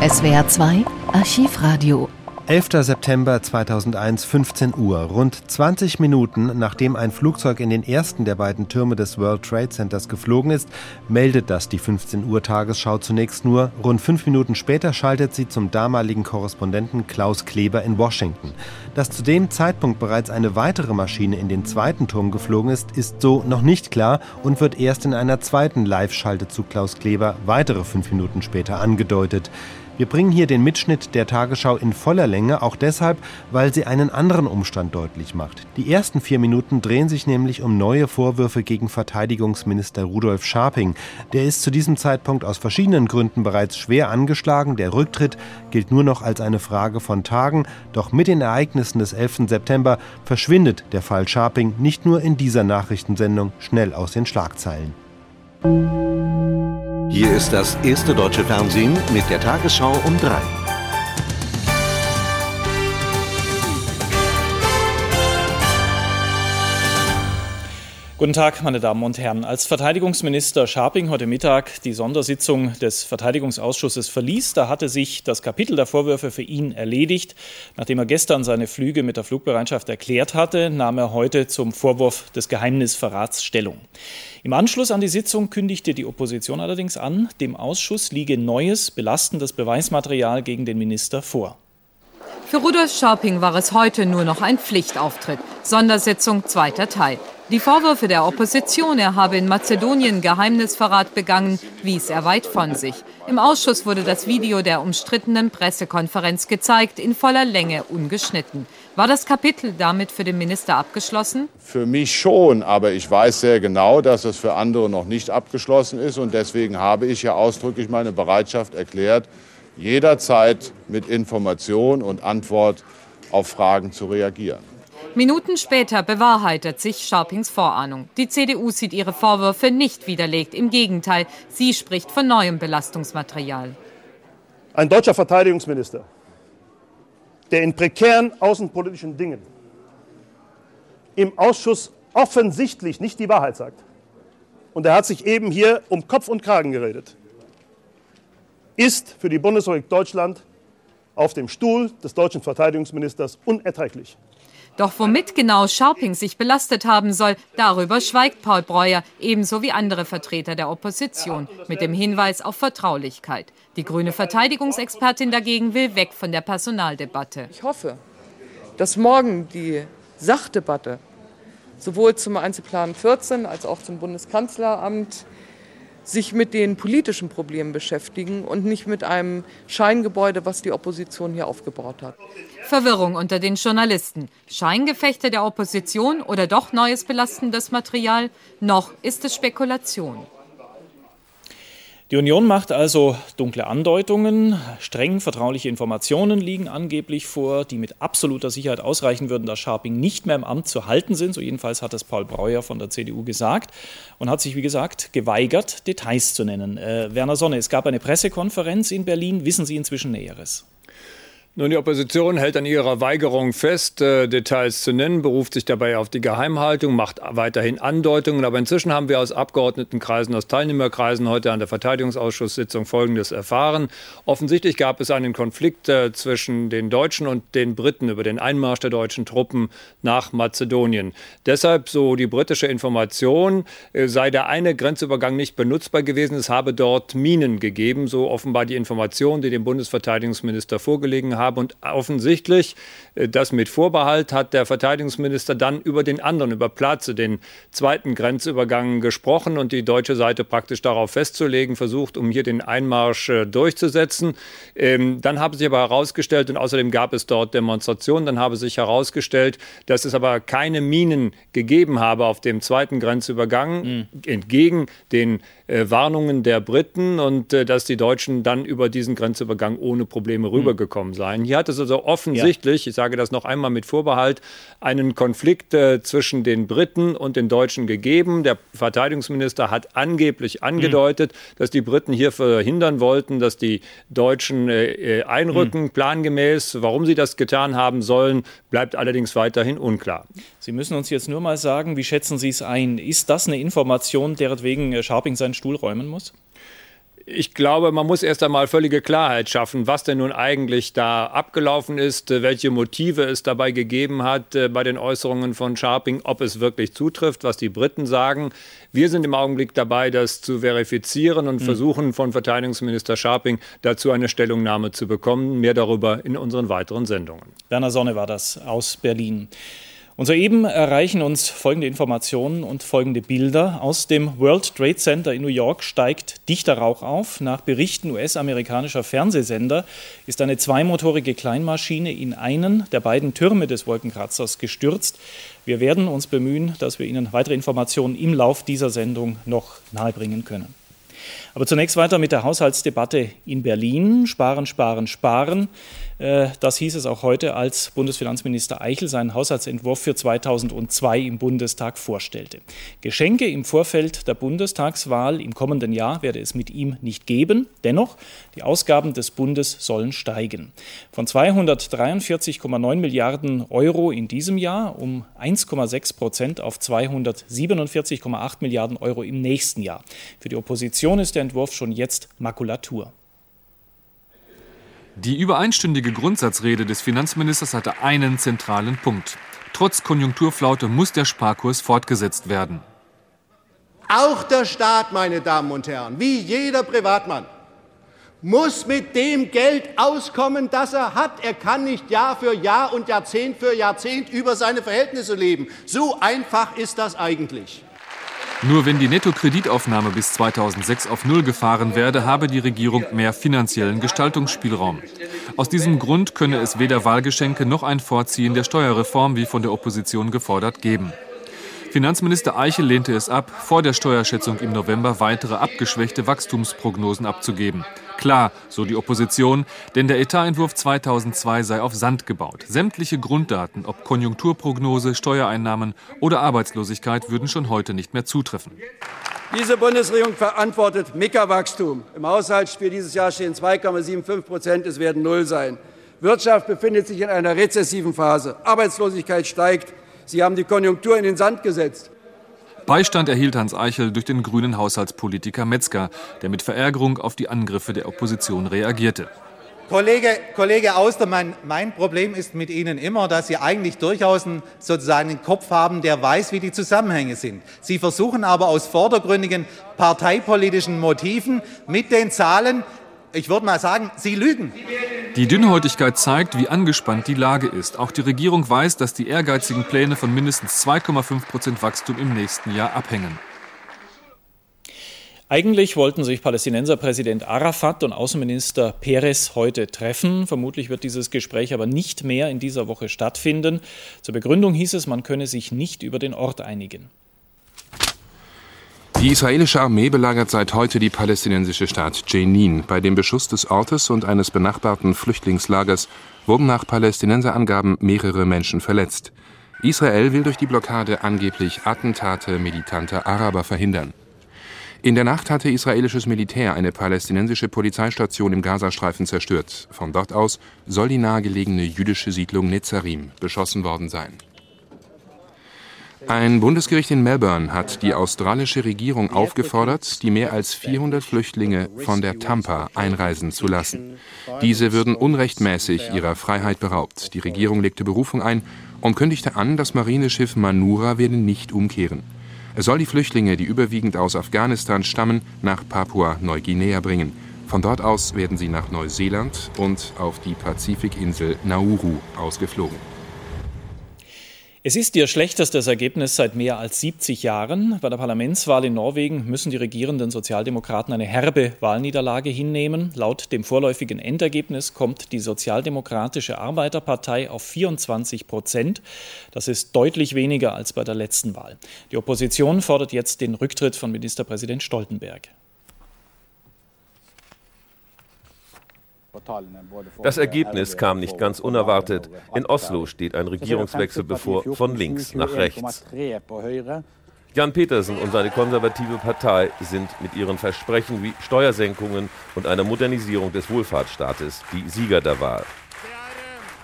SWR 2 Archivradio 11. September 2001, 15 Uhr. Rund 20 Minuten nachdem ein Flugzeug in den ersten der beiden Türme des World Trade Centers geflogen ist, meldet das die 15 Uhr Tagesschau zunächst nur. Rund fünf Minuten später schaltet sie zum damaligen Korrespondenten Klaus Kleber in Washington. Dass zu dem Zeitpunkt bereits eine weitere Maschine in den zweiten Turm geflogen ist, ist so noch nicht klar und wird erst in einer zweiten Live-Schalte zu Klaus Kleber weitere fünf Minuten später angedeutet. Wir bringen hier den Mitschnitt der Tagesschau in voller Länge, auch deshalb, weil sie einen anderen Umstand deutlich macht. Die ersten vier Minuten drehen sich nämlich um neue Vorwürfe gegen Verteidigungsminister Rudolf Scharping. Der ist zu diesem Zeitpunkt aus verschiedenen Gründen bereits schwer angeschlagen. Der Rücktritt gilt nur noch als eine Frage von Tagen. Doch mit den Ereignissen des 11. September verschwindet der Fall Scharping nicht nur in dieser Nachrichtensendung schnell aus den Schlagzeilen. Hier ist das erste deutsche Fernsehen mit der Tagesschau um drei. Guten Tag, meine Damen und Herren. Als Verteidigungsminister Scharping heute Mittag die Sondersitzung des Verteidigungsausschusses verließ, da hatte sich das Kapitel der Vorwürfe für ihn erledigt. Nachdem er gestern seine Flüge mit der Flugbereitschaft erklärt hatte, nahm er heute zum Vorwurf des Geheimnisverrats Stellung. Im Anschluss an die Sitzung kündigte die Opposition allerdings an, dem Ausschuss liege neues, belastendes Beweismaterial gegen den Minister vor. Für Rudolf Scharping war es heute nur noch ein Pflichtauftritt. Sondersitzung zweiter Teil. Die Vorwürfe der Opposition, er habe in Mazedonien Geheimnisverrat begangen, wies er weit von sich. Im Ausschuss wurde das Video der umstrittenen Pressekonferenz gezeigt, in voller Länge ungeschnitten. War das Kapitel damit für den Minister abgeschlossen? Für mich schon, aber ich weiß sehr genau, dass es für andere noch nicht abgeschlossen ist. Und deswegen habe ich ja ausdrücklich meine Bereitschaft erklärt, jederzeit mit Information und Antwort auf Fragen zu reagieren. Minuten später bewahrheitet sich Scharpings Vorahnung. Die CDU sieht ihre Vorwürfe nicht widerlegt. Im Gegenteil, sie spricht von neuem Belastungsmaterial. Ein deutscher Verteidigungsminister, der in prekären außenpolitischen Dingen im Ausschuss offensichtlich nicht die Wahrheit sagt, und er hat sich eben hier um Kopf und Kragen geredet, ist für die Bundesrepublik Deutschland auf dem Stuhl des deutschen Verteidigungsministers unerträglich. Doch womit genau Scharping sich belastet haben soll, darüber schweigt Paul Breuer, ebenso wie andere Vertreter der Opposition, mit dem Hinweis auf Vertraulichkeit. Die grüne Verteidigungsexpertin dagegen will weg von der Personaldebatte. Ich hoffe, dass morgen die Sachdebatte sowohl zum Einzelplan 14 als auch zum Bundeskanzleramt sich mit den politischen Problemen beschäftigen und nicht mit einem Scheingebäude, was die Opposition hier aufgebaut hat. Verwirrung unter den Journalisten. Scheingefechte der Opposition oder doch neues belastendes Material? Noch ist es Spekulation. Die Union macht also dunkle Andeutungen. Streng vertrauliche Informationen liegen angeblich vor, die mit absoluter Sicherheit ausreichen würden, dass Scharping nicht mehr im Amt zu halten sind. So jedenfalls hat das Paul Breuer von der CDU gesagt und hat sich, wie gesagt, geweigert, Details zu nennen. Äh, Werner Sonne, es gab eine Pressekonferenz in Berlin. Wissen Sie inzwischen Näheres? Nun, die Opposition hält an ihrer Weigerung fest, äh, Details zu nennen, beruft sich dabei auf die Geheimhaltung, macht weiterhin Andeutungen. Aber inzwischen haben wir aus Abgeordnetenkreisen, aus Teilnehmerkreisen heute an der Verteidigungsausschusssitzung Folgendes erfahren. Offensichtlich gab es einen Konflikt äh, zwischen den Deutschen und den Briten über den Einmarsch der deutschen Truppen nach Mazedonien. Deshalb, so die britische Information, äh, sei der eine Grenzübergang nicht benutzbar gewesen. Es habe dort Minen gegeben, so offenbar die Information, die dem Bundesverteidigungsminister vorgelegen hat habe. Und offensichtlich, äh, das mit Vorbehalt, hat der Verteidigungsminister dann über den anderen, über Platze, den zweiten Grenzübergang gesprochen und die deutsche Seite praktisch darauf festzulegen versucht, um hier den Einmarsch äh, durchzusetzen. Ähm, dann habe sich aber herausgestellt, und außerdem gab es dort Demonstrationen, dann habe sich herausgestellt, dass es aber keine Minen gegeben habe auf dem zweiten Grenzübergang, mhm. entgegen den Warnungen der Briten und äh, dass die Deutschen dann über diesen Grenzübergang ohne Probleme hm. rübergekommen seien. Hier hat es also offensichtlich, ja. ich sage das noch einmal mit Vorbehalt, einen Konflikt äh, zwischen den Briten und den Deutschen gegeben. Der Verteidigungsminister hat angeblich hm. angedeutet, mhm. dass die Briten hier verhindern wollten, dass die Deutschen äh, einrücken, mhm. plangemäß. Warum sie das getan haben sollen, bleibt allerdings weiterhin unklar. Sie müssen uns jetzt nur mal sagen, wie schätzen Sie es ein? Ist das eine Information, deretwegen Scharping seinen Stuhl räumen muss? Ich glaube, man muss erst einmal völlige Klarheit schaffen, was denn nun eigentlich da abgelaufen ist, äh, welche Motive es dabei gegeben hat äh, bei den Äußerungen von Sharping, ob es wirklich zutrifft, was die Briten sagen. Wir sind im Augenblick dabei, das zu verifizieren und mhm. versuchen von Verteidigungsminister Sharping dazu eine Stellungnahme zu bekommen. Mehr darüber in unseren weiteren Sendungen. Werner Sonne war das aus Berlin. Und soeben erreichen uns folgende Informationen und folgende Bilder. Aus dem World Trade Center in New York steigt dichter Rauch auf. Nach Berichten US-amerikanischer Fernsehsender ist eine zweimotorige Kleinmaschine in einen der beiden Türme des Wolkenkratzers gestürzt. Wir werden uns bemühen, dass wir Ihnen weitere Informationen im Lauf dieser Sendung noch nahebringen können. Aber zunächst weiter mit der Haushaltsdebatte in Berlin. Sparen, sparen, sparen. Äh, das hieß es auch heute, als Bundesfinanzminister Eichel seinen Haushaltsentwurf für 2002 im Bundestag vorstellte. Geschenke im Vorfeld der Bundestagswahl im kommenden Jahr werde es mit ihm nicht geben. Dennoch, die Ausgaben des Bundes sollen steigen. Von 243,9 Milliarden Euro in diesem Jahr um 1,6 Prozent auf 247,8 Milliarden Euro im nächsten Jahr. Für die Opposition ist der Entwurf schon jetzt Makulatur. Die über einstündige Grundsatzrede des Finanzministers hatte einen zentralen Punkt. Trotz Konjunkturflaute muss der Sparkurs fortgesetzt werden. Auch der Staat, meine Damen und Herren, wie jeder Privatmann, muss mit dem Geld auskommen, das er hat. Er kann nicht Jahr für Jahr und Jahrzehnt für Jahrzehnt über seine Verhältnisse leben. So einfach ist das eigentlich. Nur wenn die Nettokreditaufnahme bis 2006 auf Null gefahren werde, habe die Regierung mehr finanziellen Gestaltungsspielraum. Aus diesem Grund könne es weder Wahlgeschenke noch ein Vorziehen der Steuerreform, wie von der Opposition gefordert, geben. Finanzminister Eichel lehnte es ab, vor der Steuerschätzung im November weitere abgeschwächte Wachstumsprognosen abzugeben. Klar, so die Opposition, denn der Etatentwurf 2002 sei auf Sand gebaut. Sämtliche Grunddaten, ob Konjunkturprognose, Steuereinnahmen oder Arbeitslosigkeit, würden schon heute nicht mehr zutreffen. Diese Bundesregierung verantwortet Mika-Wachstum. Im Haushaltsspiel dieses Jahr stehen 2,75 Prozent, es werden null sein. Wirtschaft befindet sich in einer rezessiven Phase. Arbeitslosigkeit steigt. Sie haben die Konjunktur in den Sand gesetzt. Beistand erhielt Hans Eichel durch den grünen Haushaltspolitiker Metzger, der mit Verärgerung auf die Angriffe der Opposition reagierte. Kollege, Kollege Austermann, mein Problem ist mit Ihnen immer, dass Sie eigentlich durchaus einen, sozusagen einen Kopf haben, der weiß, wie die Zusammenhänge sind. Sie versuchen aber aus vordergründigen parteipolitischen Motiven mit den Zahlen ich würde mal sagen, Sie lügen. Die Dünnhäutigkeit zeigt, wie angespannt die Lage ist. Auch die Regierung weiß, dass die ehrgeizigen Pläne von mindestens 2,5 Prozent Wachstum im nächsten Jahr abhängen. Eigentlich wollten sich Palästinenserpräsident Arafat und Außenminister Perez heute treffen. Vermutlich wird dieses Gespräch aber nicht mehr in dieser Woche stattfinden. Zur Begründung hieß es, man könne sich nicht über den Ort einigen. Die israelische Armee belagert seit heute die palästinensische Stadt Jenin. Bei dem Beschuss des Ortes und eines benachbarten Flüchtlingslagers wurden nach Palästinenserangaben mehrere Menschen verletzt. Israel will durch die Blockade angeblich Attentate militanter Araber verhindern. In der Nacht hatte israelisches Militär eine palästinensische Polizeistation im Gazastreifen zerstört. Von dort aus soll die nahegelegene jüdische Siedlung Netzarim beschossen worden sein. Ein Bundesgericht in Melbourne hat die australische Regierung aufgefordert, die mehr als 400 Flüchtlinge von der Tampa einreisen zu lassen. Diese würden unrechtmäßig ihrer Freiheit beraubt. Die Regierung legte Berufung ein und kündigte an, das Marineschiff Manura werde nicht umkehren. Es soll die Flüchtlinge, die überwiegend aus Afghanistan stammen, nach Papua-Neuguinea bringen. Von dort aus werden sie nach Neuseeland und auf die Pazifikinsel Nauru ausgeflogen. Es ist ihr schlechtestes Ergebnis seit mehr als 70 Jahren. Bei der Parlamentswahl in Norwegen müssen die regierenden Sozialdemokraten eine herbe Wahlniederlage hinnehmen. Laut dem vorläufigen Endergebnis kommt die Sozialdemokratische Arbeiterpartei auf 24 Prozent. Das ist deutlich weniger als bei der letzten Wahl. Die Opposition fordert jetzt den Rücktritt von Ministerpräsident Stoltenberg. Das Ergebnis kam nicht ganz unerwartet. In Oslo steht ein Regierungswechsel bevor, von links nach rechts. Jan Petersen und seine konservative Partei sind mit ihren Versprechen wie Steuersenkungen und einer Modernisierung des Wohlfahrtsstaates die Sieger der Wahl.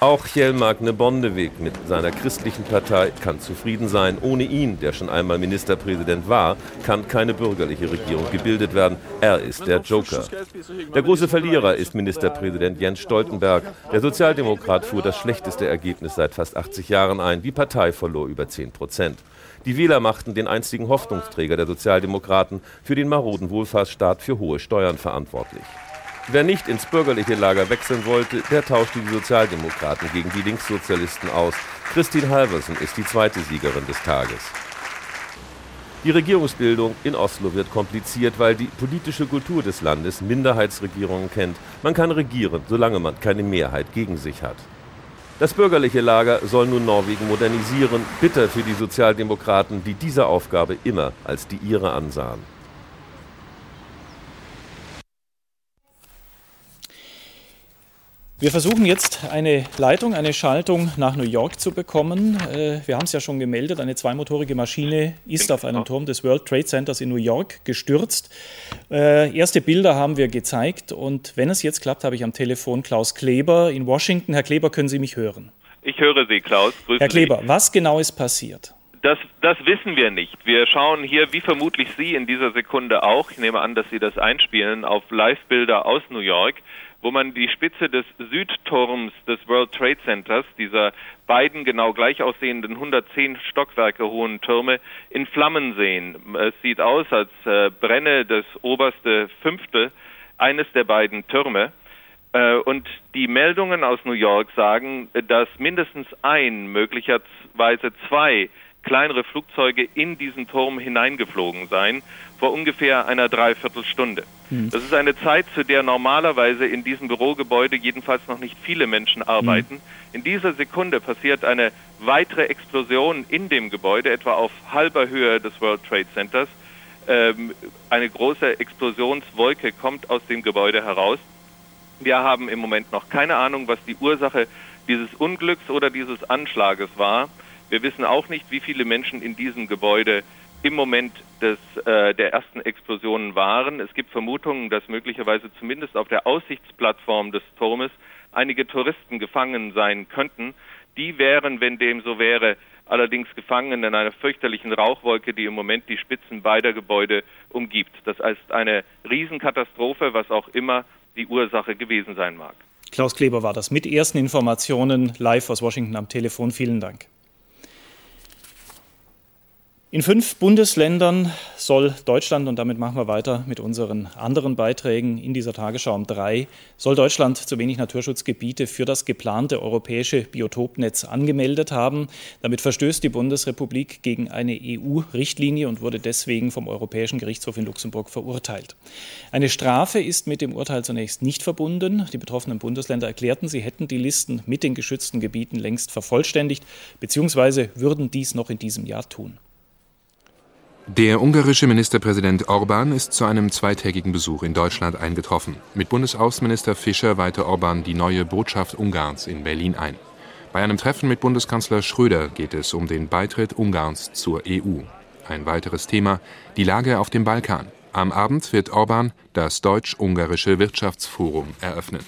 Auch Kjell-Magne Bondeweg mit seiner christlichen Partei kann zufrieden sein. Ohne ihn, der schon einmal Ministerpräsident war, kann keine bürgerliche Regierung gebildet werden. Er ist der Joker. Der große Verlierer ist Ministerpräsident Jens Stoltenberg. Der Sozialdemokrat fuhr das schlechteste Ergebnis seit fast 80 Jahren ein. Die Partei verlor über 10 Prozent. Die Wähler machten den einzigen Hoffnungsträger der Sozialdemokraten für den maroden Wohlfahrtsstaat für hohe Steuern verantwortlich. Wer nicht ins bürgerliche Lager wechseln wollte, der tauschte die Sozialdemokraten gegen die Linkssozialisten aus. Christine Halversen ist die zweite Siegerin des Tages. Die Regierungsbildung in Oslo wird kompliziert, weil die politische Kultur des Landes Minderheitsregierungen kennt. Man kann regieren, solange man keine Mehrheit gegen sich hat. Das bürgerliche Lager soll nun Norwegen modernisieren. Bitter für die Sozialdemokraten, die diese Aufgabe immer als die ihre ansahen. Wir versuchen jetzt eine Leitung, eine Schaltung nach New York zu bekommen. Äh, wir haben es ja schon gemeldet, eine zweimotorige Maschine ist auf einem Turm des World Trade Centers in New York gestürzt. Äh, erste Bilder haben wir gezeigt und wenn es jetzt klappt, habe ich am Telefon Klaus Kleber in Washington. Herr Kleber, können Sie mich hören? Ich höre Sie, Klaus. Grüßen Herr Kleber, Sie. was genau ist passiert? Das, das wissen wir nicht. Wir schauen hier, wie vermutlich Sie in dieser Sekunde auch, ich nehme an, dass Sie das einspielen, auf Live-Bilder aus New York wo man die Spitze des Südturms des World Trade Centers, dieser beiden genau gleich aussehenden 110 Stockwerke hohen Türme, in Flammen sehen. Es sieht aus, als äh, brenne das oberste Fünftel eines der beiden Türme. Äh, und die Meldungen aus New York sagen, dass mindestens ein, möglicherweise zwei kleinere Flugzeuge in diesen Turm hineingeflogen seien, vor ungefähr einer Dreiviertelstunde. Hm. Das ist eine Zeit, zu der normalerweise in diesem Bürogebäude jedenfalls noch nicht viele Menschen arbeiten. Hm. In dieser Sekunde passiert eine weitere Explosion in dem Gebäude, etwa auf halber Höhe des World Trade Centers. Ähm, eine große Explosionswolke kommt aus dem Gebäude heraus. Wir haben im Moment noch keine Ahnung, was die Ursache dieses Unglücks oder dieses Anschlages war. Wir wissen auch nicht, wie viele Menschen in diesem Gebäude im Moment des, äh, der ersten Explosionen waren. Es gibt Vermutungen, dass möglicherweise zumindest auf der Aussichtsplattform des Turmes einige Touristen gefangen sein könnten. Die wären, wenn dem so wäre, allerdings gefangen in einer fürchterlichen Rauchwolke, die im Moment die Spitzen beider Gebäude umgibt. Das heißt eine Riesenkatastrophe, was auch immer die Ursache gewesen sein mag. Klaus Kleber war das mit ersten Informationen live aus Washington am Telefon. Vielen Dank. In fünf Bundesländern soll Deutschland, und damit machen wir weiter mit unseren anderen Beiträgen in dieser Tagesschau um drei, soll Deutschland zu wenig Naturschutzgebiete für das geplante europäische Biotopnetz angemeldet haben. Damit verstößt die Bundesrepublik gegen eine EU-Richtlinie und wurde deswegen vom Europäischen Gerichtshof in Luxemburg verurteilt. Eine Strafe ist mit dem Urteil zunächst nicht verbunden. Die betroffenen Bundesländer erklärten, sie hätten die Listen mit den geschützten Gebieten längst vervollständigt, beziehungsweise würden dies noch in diesem Jahr tun. Der ungarische Ministerpräsident Orban ist zu einem zweitägigen Besuch in Deutschland eingetroffen. Mit Bundesaußenminister Fischer weihte Orban die neue Botschaft Ungarns in Berlin ein. Bei einem Treffen mit Bundeskanzler Schröder geht es um den Beitritt Ungarns zur EU. Ein weiteres Thema, die Lage auf dem Balkan. Am Abend wird Orban das Deutsch-Ungarische Wirtschaftsforum eröffnen.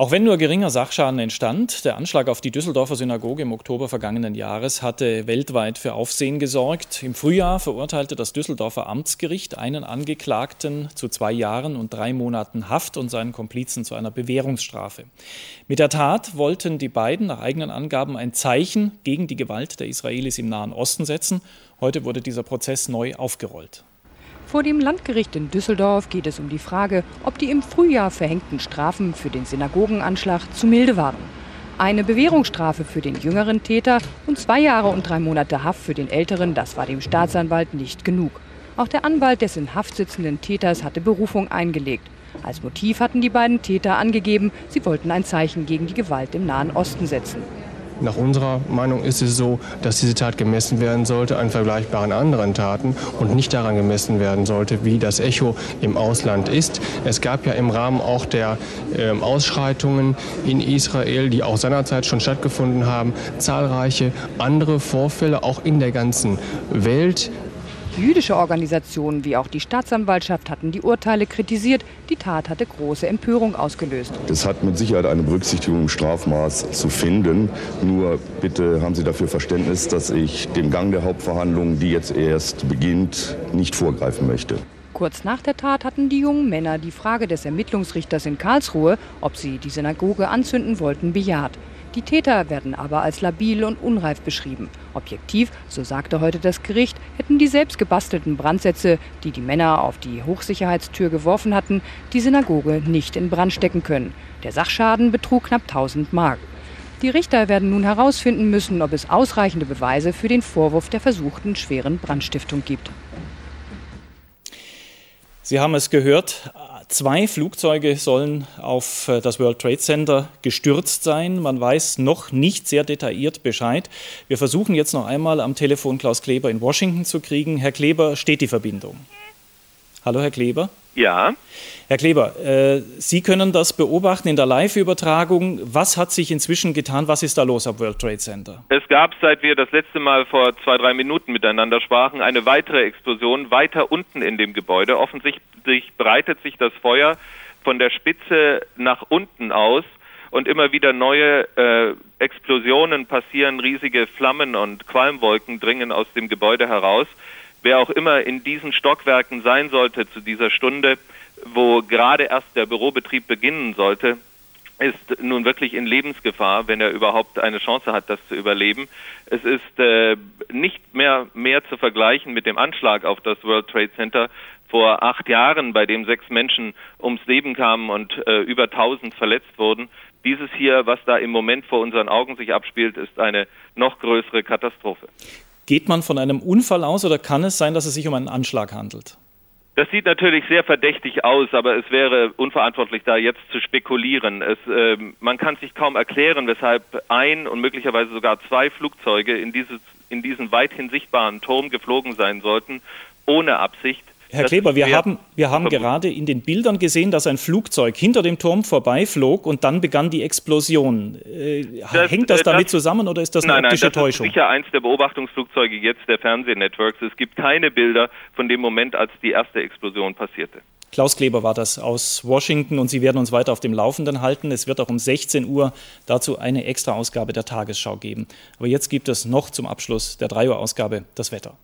Auch wenn nur geringer Sachschaden entstand, der Anschlag auf die Düsseldorfer Synagoge im Oktober vergangenen Jahres hatte weltweit für Aufsehen gesorgt. Im Frühjahr verurteilte das Düsseldorfer Amtsgericht einen Angeklagten zu zwei Jahren und drei Monaten Haft und seinen Komplizen zu einer Bewährungsstrafe. Mit der Tat wollten die beiden nach eigenen Angaben ein Zeichen gegen die Gewalt der Israelis im Nahen Osten setzen. Heute wurde dieser Prozess neu aufgerollt. Vor dem Landgericht in Düsseldorf geht es um die Frage, ob die im Frühjahr verhängten Strafen für den Synagogenanschlag zu milde waren. Eine Bewährungsstrafe für den jüngeren Täter und zwei Jahre und drei Monate Haft für den älteren, das war dem Staatsanwalt nicht genug. Auch der Anwalt des in Haft sitzenden Täters hatte Berufung eingelegt. Als Motiv hatten die beiden Täter angegeben, sie wollten ein Zeichen gegen die Gewalt im Nahen Osten setzen. Nach unserer Meinung ist es so, dass diese Tat gemessen werden sollte an vergleichbaren anderen Taten und nicht daran gemessen werden sollte, wie das Echo im Ausland ist. Es gab ja im Rahmen auch der äh, Ausschreitungen in Israel, die auch seinerzeit schon stattgefunden haben, zahlreiche andere Vorfälle auch in der ganzen Welt Jüdische Organisationen wie auch die Staatsanwaltschaft hatten die Urteile kritisiert. Die Tat hatte große Empörung ausgelöst. Es hat mit Sicherheit eine Berücksichtigung im Strafmaß zu finden. Nur bitte haben Sie dafür Verständnis, dass ich dem Gang der Hauptverhandlungen, die jetzt erst beginnt, nicht vorgreifen möchte. Kurz nach der Tat hatten die jungen Männer die Frage des Ermittlungsrichters in Karlsruhe, ob sie die Synagoge anzünden wollten, bejaht. Die Täter werden aber als labil und unreif beschrieben. Objektiv, so sagte heute das Gericht, hätten die selbst gebastelten Brandsätze, die die Männer auf die Hochsicherheitstür geworfen hatten, die Synagoge nicht in Brand stecken können. Der Sachschaden betrug knapp 1000 Mark. Die Richter werden nun herausfinden müssen, ob es ausreichende Beweise für den Vorwurf der versuchten schweren Brandstiftung gibt. Sie haben es gehört, zwei Flugzeuge sollen auf äh, das World Trade Center gestürzt sein. Man weiß noch nicht sehr detailliert Bescheid. Wir versuchen jetzt noch einmal am Telefon Klaus Kleber in Washington zu kriegen. Herr Kleber, steht die Verbindung? Hallo, Herr Kleber. Ja. Herr Kleber, äh, Sie können das beobachten in der Live-Übertragung. Was hat sich inzwischen getan? Was ist da los am World Trade Center? Es gab, seit wir das letzte Mal vor zwei, drei Minuten miteinander sprachen, eine weitere Explosion weiter unten in dem Gebäude. Offensichtlich breitet sich das Feuer von der Spitze nach unten aus und immer wieder neue äh, Explosionen passieren, riesige Flammen und Qualmwolken dringen aus dem Gebäude heraus wer auch immer in diesen Stockwerken sein sollte zu dieser Stunde, wo gerade erst der Bürobetrieb beginnen sollte, ist nun wirklich in Lebensgefahr, wenn er überhaupt eine Chance hat, das zu überleben. Es ist äh, nicht mehr mehr zu vergleichen mit dem Anschlag auf das World Trade Center vor acht Jahren, bei dem sechs Menschen ums Leben kamen und äh, über tausend verletzt wurden. Dieses hier, was da im Moment vor unseren Augen sich abspielt, ist eine noch größere Katastrophe. Geht man von einem Unfall aus oder kann es sein, dass es sich um einen Anschlag handelt? Das sieht natürlich sehr verdächtig aus, aber es wäre unverantwortlich, da jetzt zu spekulieren. Es, äh, man kann sich kaum erklären, weshalb ein und möglicherweise sogar zwei Flugzeuge in, dieses, in diesen weithin sichtbaren Turm geflogen sein sollten, ohne Absicht. Herr Kleber, wir haben, wir haben gerade in den Bildern gesehen, dass ein Flugzeug hinter dem Turm vorbeiflog und dann begann die Explosion. Äh, das, hängt das äh, damit das, zusammen oder ist das eine nein, optische nein, das Täuschung? Ist sicher eins der Beobachtungsflugzeuge jetzt der Fernsehnetworks. Es gibt keine Bilder von dem Moment, als die erste Explosion passierte. Klaus Kleber war das aus Washington und Sie werden uns weiter auf dem Laufenden halten. Es wird auch um 16 Uhr dazu eine extra Ausgabe der Tagesschau geben. Aber jetzt gibt es noch zum Abschluss der 3 Uhr Ausgabe das Wetter.